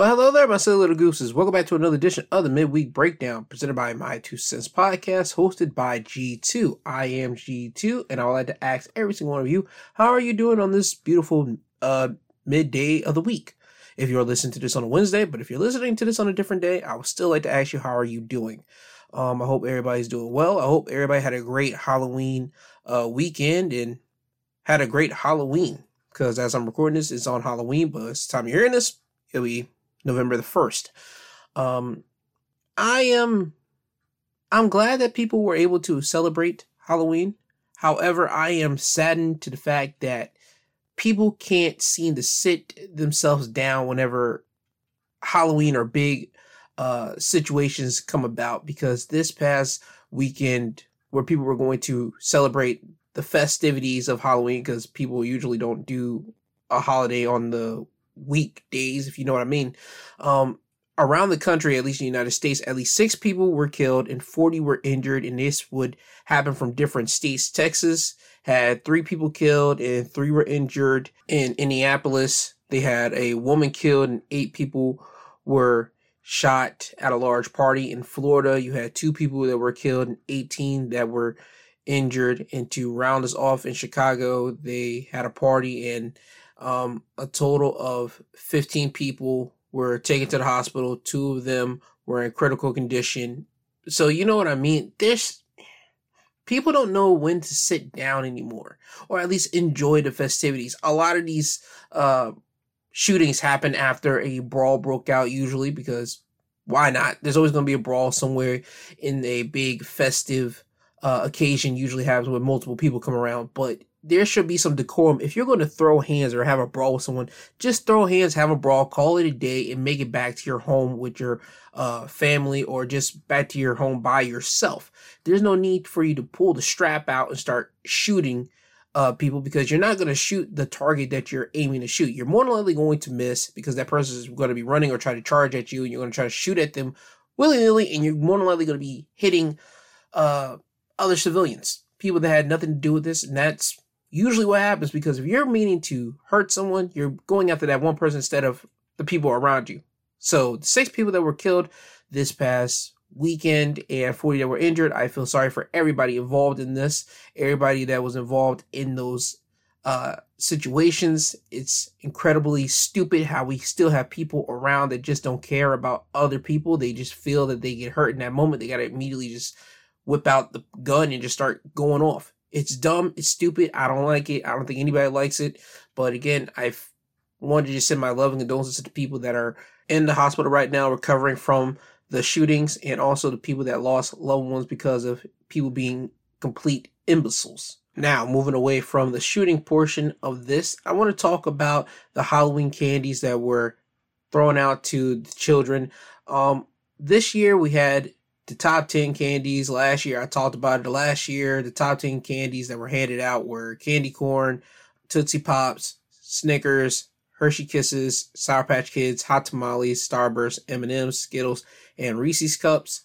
Well, hello there, my silly little gooses. Welcome back to another edition of the Midweek Breakdown, presented by My Two Cents Podcast, hosted by G2. I am G2, and I would like to ask every single one of you, how are you doing on this beautiful uh, midday of the week? If you're listening to this on a Wednesday, but if you're listening to this on a different day, I would still like to ask you, how are you doing? Um, I hope everybody's doing well. I hope everybody had a great Halloween uh, weekend and had a great Halloween. Because as I'm recording this, it's on Halloween, but it's time you're hearing this, it'll be November the 1st. Um, I am, I'm glad that people were able to celebrate Halloween. However, I am saddened to the fact that people can't seem to sit themselves down whenever Halloween or big uh, situations come about because this past weekend where people were going to celebrate the festivities of Halloween because people usually don't do a holiday on the weekdays, if you know what I mean. Um, around the country, at least in the United States, at least six people were killed and 40 were injured. And this would happen from different states. Texas had three people killed and three were injured. In Indianapolis, they had a woman killed and eight people were shot at a large party. In Florida, you had two people that were killed and 18 that were injured. And to round us off in Chicago, they had a party and um, a total of 15 people were taken to the hospital. Two of them were in critical condition. So, you know what I mean? There's people don't know when to sit down anymore or at least enjoy the festivities. A lot of these uh, shootings happen after a brawl broke out, usually because why not? There's always going to be a brawl somewhere in a big festive uh, occasion, usually happens when multiple people come around. But there should be some decorum. If you're going to throw hands or have a brawl with someone, just throw hands, have a brawl, call it a day, and make it back to your home with your uh, family or just back to your home by yourself. There's no need for you to pull the strap out and start shooting uh, people because you're not going to shoot the target that you're aiming to shoot. You're more than likely going to miss because that person is going to be running or try to charge at you, and you're going to try to shoot at them willy nilly, and you're more than likely going to be hitting uh, other civilians, people that had nothing to do with this, and that's usually what happens because if you're meaning to hurt someone, you're going after that one person instead of the people around you. So the six people that were killed this past weekend and 40 that were injured, I feel sorry for everybody involved in this, everybody that was involved in those uh, situations. It's incredibly stupid how we still have people around that just don't care about other people. They just feel that they get hurt in that moment. They got to immediately just whip out the gun and just start going off. It's dumb. It's stupid. I don't like it. I don't think anybody likes it. But again, I've wanted to send my love and condolences to the people that are in the hospital right now recovering from the shootings and also the people that lost loved ones because of people being complete imbeciles. Now, moving away from the shooting portion of this, I want to talk about the Halloween candies that were thrown out to the children. Um, this year we had the top 10 candies last year. I talked about it last year. The top 10 candies that were handed out were candy corn, Tootsie Pops, Snickers, Hershey Kisses, Sour Patch Kids, Hot Tamales, Starburst, M&M's, Skittles, and Reese's Cups.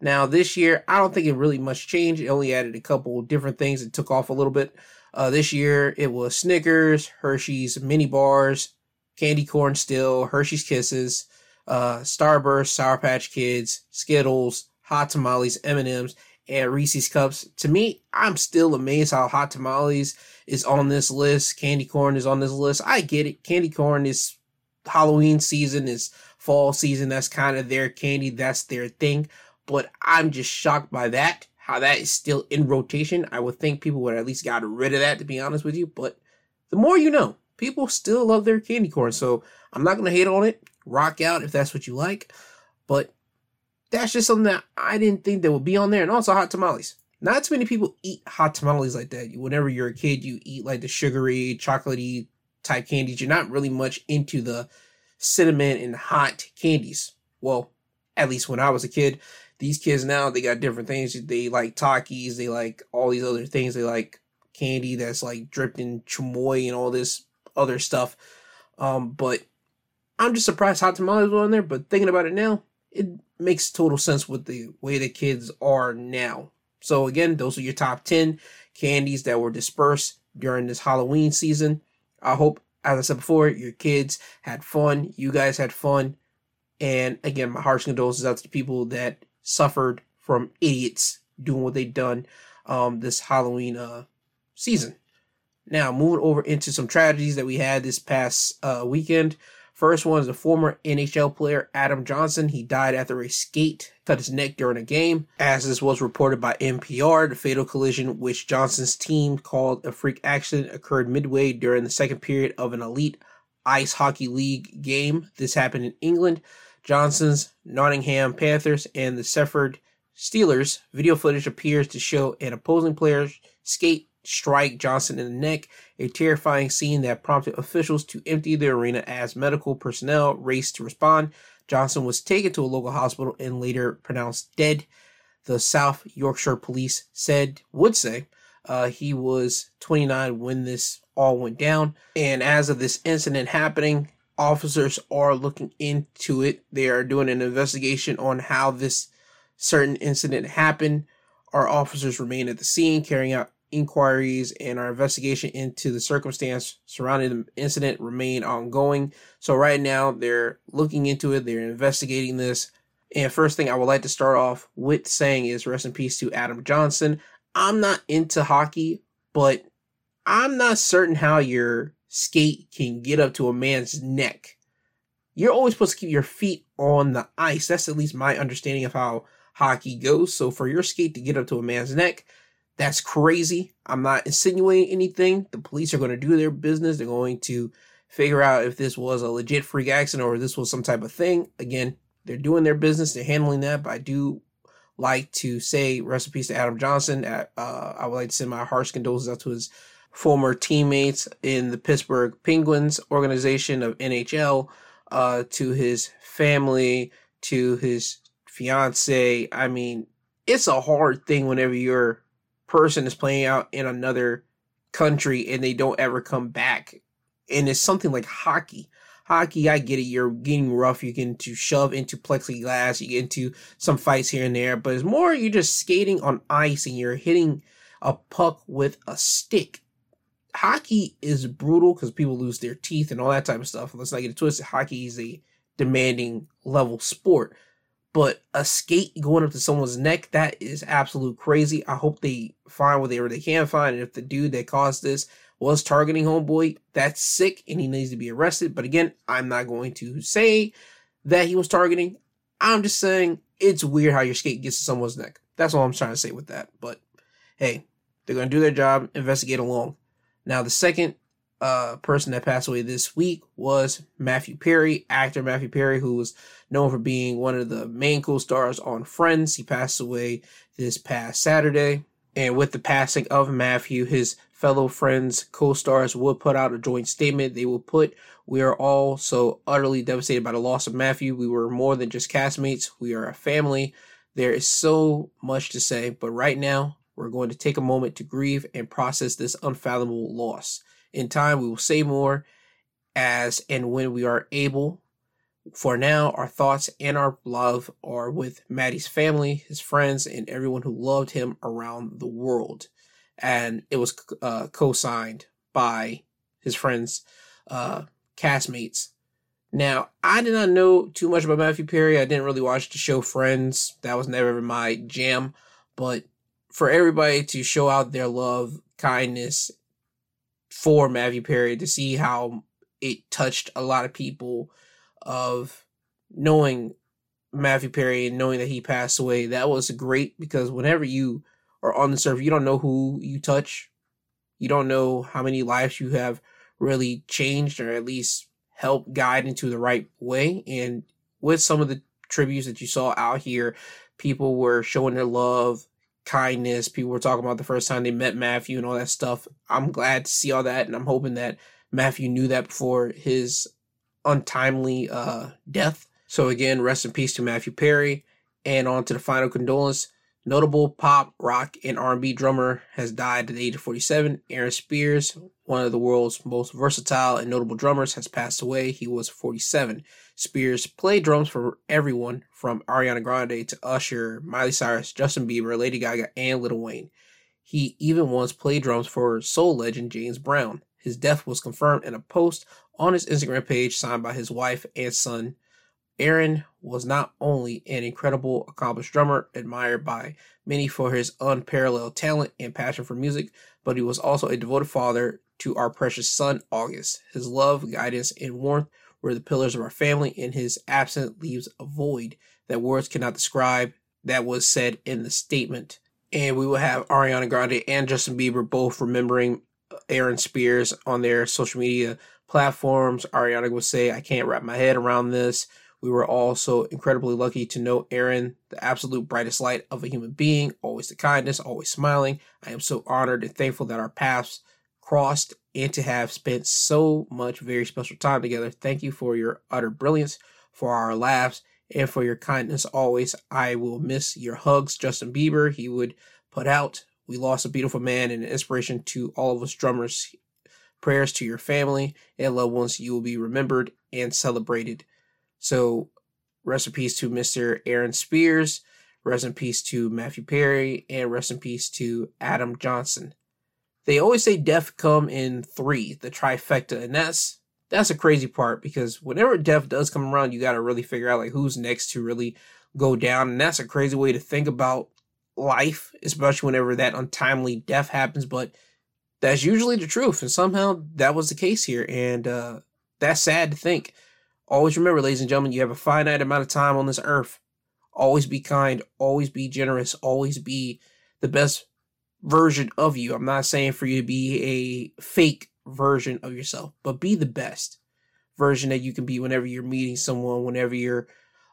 Now this year, I don't think it really much changed. It only added a couple different things and took off a little bit. Uh, this year, it was Snickers, Hershey's mini bars, candy corn still, Hershey's Kisses, uh, Starburst, Sour Patch Kids, Skittles, hot tamales, M&Ms, and Reese's cups. To me, I'm still amazed how hot tamales is on this list. Candy corn is on this list. I get it. Candy corn is Halloween season, is fall season. That's kind of their candy. That's their thing. But I'm just shocked by that. How that is still in rotation. I would think people would at least got rid of that, to be honest with you. But the more you know, people still love their candy corn. So I'm not to hate on it. Rock out if that's what you like. But that's just something that I didn't think that would be on there. And also hot tamales. Not too many people eat hot tamales like that. Whenever you're a kid, you eat like the sugary, chocolatey type candies. You're not really much into the cinnamon and hot candies. Well, at least when I was a kid. These kids now, they got different things. They like Takis. They like all these other things. They like candy that's like dripped in chamoy and all this other stuff. Um, but I'm just surprised hot tamales were on there. But thinking about it now, it makes total sense with the way the kids are now. So again, those are your top 10 candies that were dispersed during this Halloween season. I hope, as I said before, your kids had fun. You guys had fun. And again, my heart's condolences out to the people that suffered from idiots doing what they done um, this Halloween uh, season. Now, moving over into some tragedies that we had this past uh, weekend. First one is the former NHL player Adam Johnson. He died after a skate cut his neck during a game. As this was reported by NPR, the fatal collision, which Johnson's team called a freak accident, occurred midway during the second period of an elite ice hockey league game. This happened in England. Johnson's Nottingham Panthers and the Sheffield Steelers video footage appears to show an opposing player skate strike Johnson in the neck, a terrifying scene that prompted officials to empty the arena as medical personnel raced to respond. Johnson was taken to a local hospital and later pronounced dead. The South Yorkshire police said, would say, uh, he was 29 when this all went down. And as of this incident happening, officers are looking into it. They are doing an investigation on how this certain incident happened. Our officers remain at the scene carrying out inquiries and our investigation into the circumstance surrounding the incident remain ongoing. So right now they're looking into it, they're investigating this. And first thing I would like to start off with saying is rest in peace to Adam Johnson. I'm not into hockey, but I'm not certain how your skate can get up to a man's neck. You're always supposed to keep your feet on the ice. That's at least my understanding of how hockey goes. So for your skate to get up to a man's neck, that's crazy. I'm not insinuating anything. The police are going to do their business. They're going to figure out if this was a legit freak accident or this was some type of thing. Again, they're doing their business. They're handling that. But I do like to say recipes to Adam Johnson. Uh, I would like to send my harsh condolences out to his former teammates in the Pittsburgh Penguins organization of NHL, uh, to his family, to his fiance. I mean, it's a hard thing whenever your person is playing out in another country and they don't ever come back. And it's something like hockey. Hockey, I get it. You're getting rough. You get into shove into plexiglass. You get into some fights here and there, but it's more you're just skating on ice and you're hitting a puck with a stick. Hockey is brutal because people lose their teeth and all that type of stuff. Let's not get it twisted. Hockey is a demanding level sport. But a skate going up to someone's neck, that is absolute crazy. I hope they find whatever they can find. And if the dude that caused this was targeting Homeboy, that's sick and he needs to be arrested. But again, I'm not going to say that he was targeting. I'm just saying it's weird how your skate gets to someone's neck. That's all I'm trying to say with that. But hey, they're going to do their job, investigate along. Now, the second uh, person that passed away this week was Matthew Perry, actor Matthew Perry, who was known for being one of the main co-stars on Friends. He passed away this past Saturday. And with the passing of Matthew, his fellow Friends co-stars would put out a joint statement. They will put, we are all so utterly devastated by the loss of Matthew. We were more than just castmates. We are a family. There is so much to say, but right now we're going to take a moment to grieve and process this unfathomable loss. In time, we will say more as and when we are able. For now, our thoughts and our love are with Matty's family, his friends, and everyone who loved him around the world. And it was uh, co signed by his friends, uh, castmates. Now, I did not know too much about Matthew Perry. I didn't really watch the show Friends. That was never my jam. But for everybody to show out their love, kindness, for Matthew Perry to see how it touched a lot of people of knowing Matthew Perry and knowing that he passed away. That was great because whenever you are on the surf, you don't know who you touch. You don't know how many lives you have really changed or at least helped guide into the right way. And with some of the tributes that you saw out here, people were showing their love, kindness. People were talking about the first time they met Matthew and all that stuff. I'm glad to see all that, and I'm hoping that Matthew knew that before his untimely uh, death. So again, rest in peace to Matthew Perry. And on to the final condolence. Notable pop, rock, and R&B drummer has died at the age of 47. Aaron Spears, one of the world's most versatile and notable drummers, has passed away. He was 47. Spears played drums for everyone from Ariana Grande to Usher, Miley Cyrus, Justin Bieber, Lady Gaga, and Lil Wayne. He even once played drums for soul legend James Brown. His death was confirmed in a post on his Instagram page signed by his wife and son Aaron was not only an incredible, accomplished drummer, admired by many for his unparalleled talent and passion for music, but he was also a devoted father to our precious son, August. His love, guidance, and warmth were the pillars of our family, and his absence leaves a void that words cannot describe. That was said in the statement. And we will have Ariana Grande and Justin Bieber both remembering uh, Aaron Spears on their social media platforms. Ariana would say, I can't wrap my head around this. We were also incredibly lucky to know Aaron, the absolute brightest light of a human being, always the kindness, always smiling. I am so honored and thankful that our paths crossed and to have spent so much very special time together. Thank you for your utter brilliance, for our laughs, and for your kindness always. I will miss your hugs, Justin Bieber. He would put out. We lost a beautiful man and an inspiration to all of us drummers. Prayers to your family and loved ones. You will be remembered and celebrated. So, rest in peace to Mr. Aaron Spears. Rest in peace to Matthew Perry, and rest in peace to Adam Johnson. They always say death come in three, the trifecta, and that's that's a crazy part because whenever death does come around, you got to really figure out like who's next to really go down, and that's a crazy way to think about life, especially whenever that untimely death happens. But that's usually the truth, and somehow that was the case here, and uh, that's sad to think. Always remember, ladies and gentlemen, you have a finite amount of time on this earth. Always be kind, always be generous, always be the best version of you. I'm not saying for you to be a fake version of yourself, but be the best version that you can be whenever you're meeting someone, whenever you're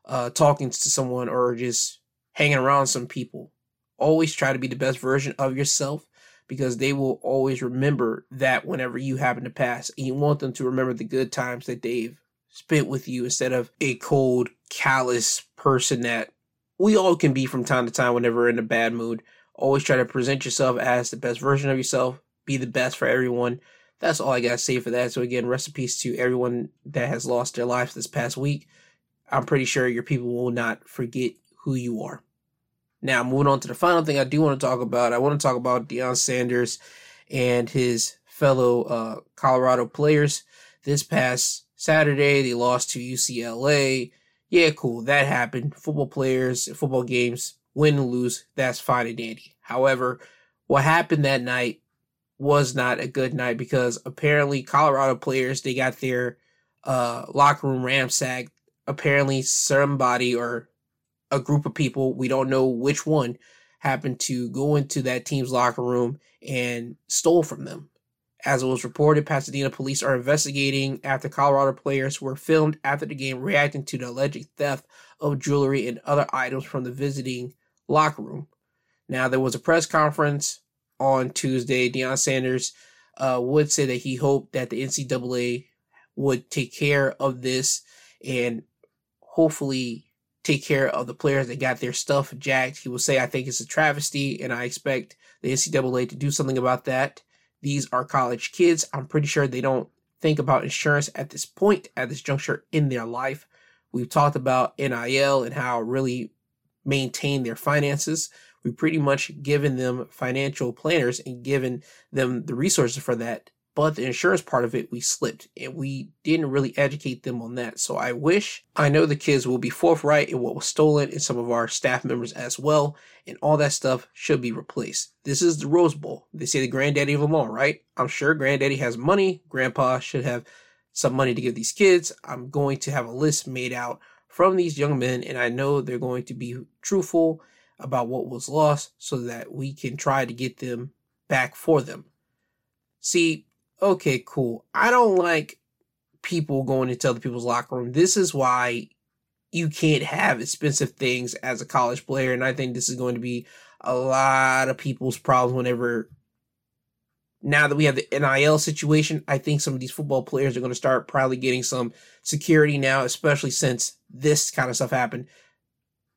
uh, talking to someone, or just hanging around some people. Always try to be the best version of yourself because they will always remember that whenever you happen to pass. And you want them to remember the good times that they've spent with you instead of a cold, callous person that we all can be from time to time whenever we're in a bad mood. Always try to present yourself as the best version of yourself. Be the best for everyone. That's all I gotta say for that. So again, rest in peace to everyone that has lost their lives this past week. I'm pretty sure your people will not forget who you are. Now, moving on to the final thing I do want to talk about. I want to talk about Deion Sanders and his fellow uh, Colorado players. This past Saturday, they lost to UCLA. Yeah, cool. That happened. Football players, football games, win and lose, that's fine and dandy. However, what happened that night was not a good night because apparently Colorado players, they got their uh, locker room ransacked. Apparently somebody or a group of people, we don't know which one, happened to go into that team's locker room and stole from them. As it was reported, Pasadena police are investigating after Colorado players were filmed after the game reacting to the alleged theft of jewelry and other items from the visiting locker room. Now, there was a press conference on Tuesday. Deion Sanders uh, would say that he hoped that the NCAA would take care of this and hopefully take care of the players that got their stuff jacked. He will say, I think it's a travesty, and I expect the NCAA to do something about that. These are college kids. I'm pretty sure they don't think about insurance at this point, at this juncture in their life. We've talked about NIL and how really maintain their finances. We've pretty much given them financial planners and given them the resources for that but the insurance part of it we slipped and we didn't really educate them on that. So i wish i know the kids will be forthright in what was stolen and some of our staff members as well and all that stuff should be replaced. This is the rose bowl. They say the granddaddy of them all right? I'm sure granddaddy has money grandpa should have some money to give these kids. I'm going to have a list made out from these young men and i know they're going to be truthful about what was lost so that we can try to get them back for them. See okay, cool. I don't like people going into other people's locker room. This is why you can't have expensive things as a college player. And I think this is going to be a lot of people's problems whenever now that we have the NIL situation, I think some of these football players are going to start probably getting some security now, especially since this kind of stuff happened.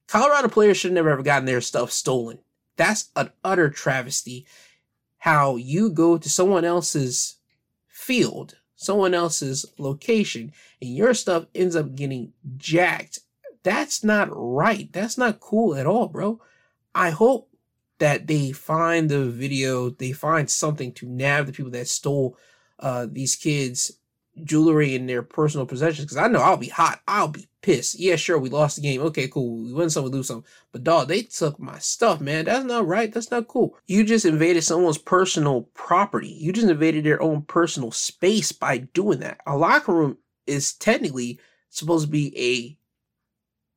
Colorado players should never have gotten their stuff stolen. That's an utter travesty. How you go to someone else's field, someone else's location, and your stuff ends up getting jacked. That's not right. That's not cool at all, bro. I hope that they find the video, they find something to nab the people that stole uh, these kids' jewelry and their personal possessions. Because I know I'll be hot. I'll be pissed. Yeah, sure, we lost the game. Okay, cool. We win some, we lose some. But dog, they took my stuff, man. That's not right. That's not cool. You just invaded someone's personal property. You just invaded their own personal space by doing that. A locker room is technically supposed to be a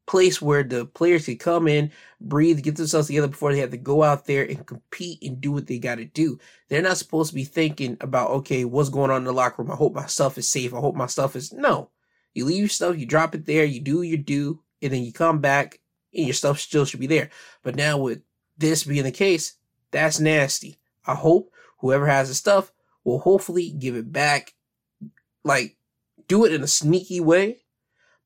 place where the players can come in, breathe, get themselves together before they have to go out there and compete and do what they got to do. They're not supposed to be thinking about, okay, what's going on in the locker room? I hope my stuff is safe. I hope my stuff is no. You leave your stuff, you drop it there, you do your do, and then you come back and your stuff still should be there. But now with this being the case, that's nasty. I hope whoever has the stuff will hopefully give it back. Like, do it in a sneaky way.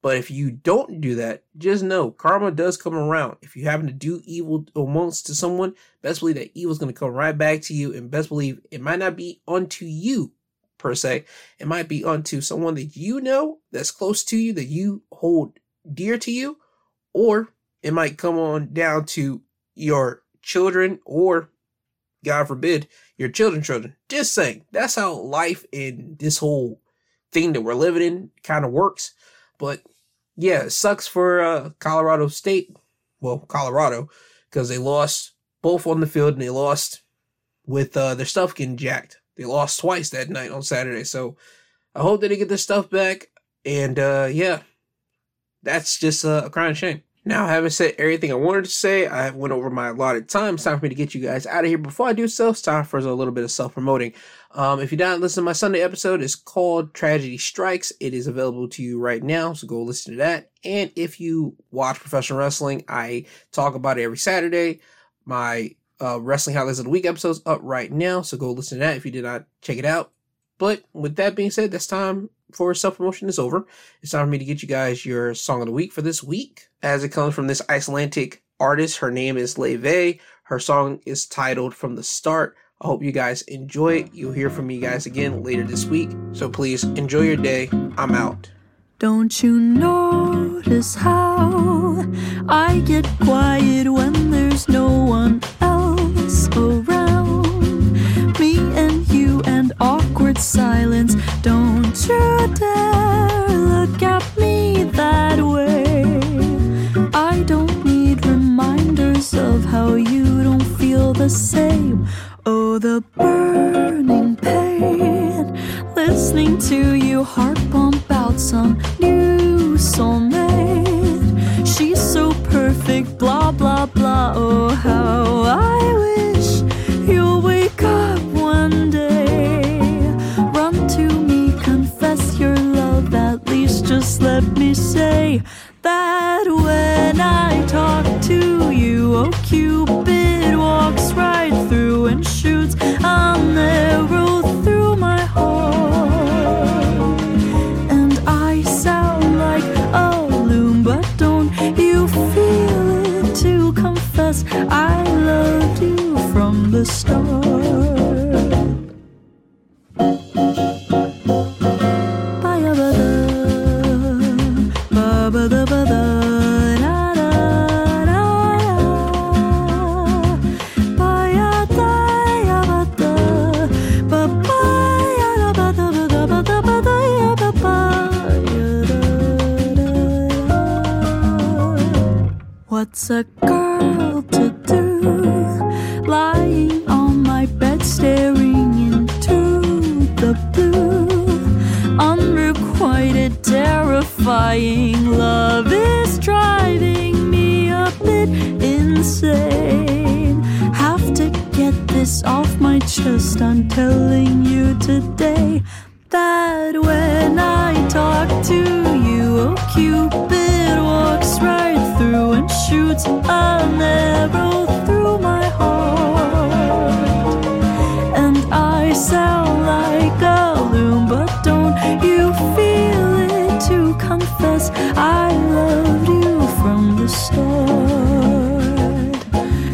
But if you don't do that, just know karma does come around. If you happen to do evil amongst to someone, best believe that evil is going to come right back to you. And best believe it might not be unto you per se. It might be unto someone that you know that's close to you, that you hold dear to you, or it might come on down to your children or God forbid, your children children. Just saying. That's how life in this whole thing that we're living in kind of works. But yeah, it sucks for uh, Colorado State. Well, Colorado, because they lost both on the field and they lost with uh, their stuff getting jacked. They lost twice that night on Saturday. So I hope that they get their stuff back. And uh, yeah, that's just uh, a crying shame. Now, having said everything I wanted to say, I went over my allotted time. It's time for me to get you guys out of here. Before I do so, it's time for a little bit of self promoting. Um, if you didn't listen to my Sunday episode, it's called Tragedy Strikes. It is available to you right now, so go listen to that. And if you watch professional wrestling, I talk about it every Saturday. My uh, Wrestling Highlights of the Week episode's up right now, so go listen to that if you did not check it out. But with that being said, that's time for self promotion is over. It's time for me to get you guys your song of the week for this week. As it comes from this Icelandic artist, her name is Laufey. Her song is titled From the Start. I hope you guys enjoy it. You'll hear from me guys again later this week. So please enjoy your day. I'm out. Don't you notice how I get quiet when there's no one else around? You dare look at me that way. I don't need reminders of how you don't feel the same. Oh, the burning pain. Listening to you heart pump out some new soulmate. She's so perfect, blah, blah, blah. Oh, how I say What's through my heart. And I sound like a but don't you feel it to confess I loved you from the start?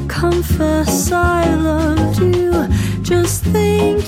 Confess I loved you, just thinking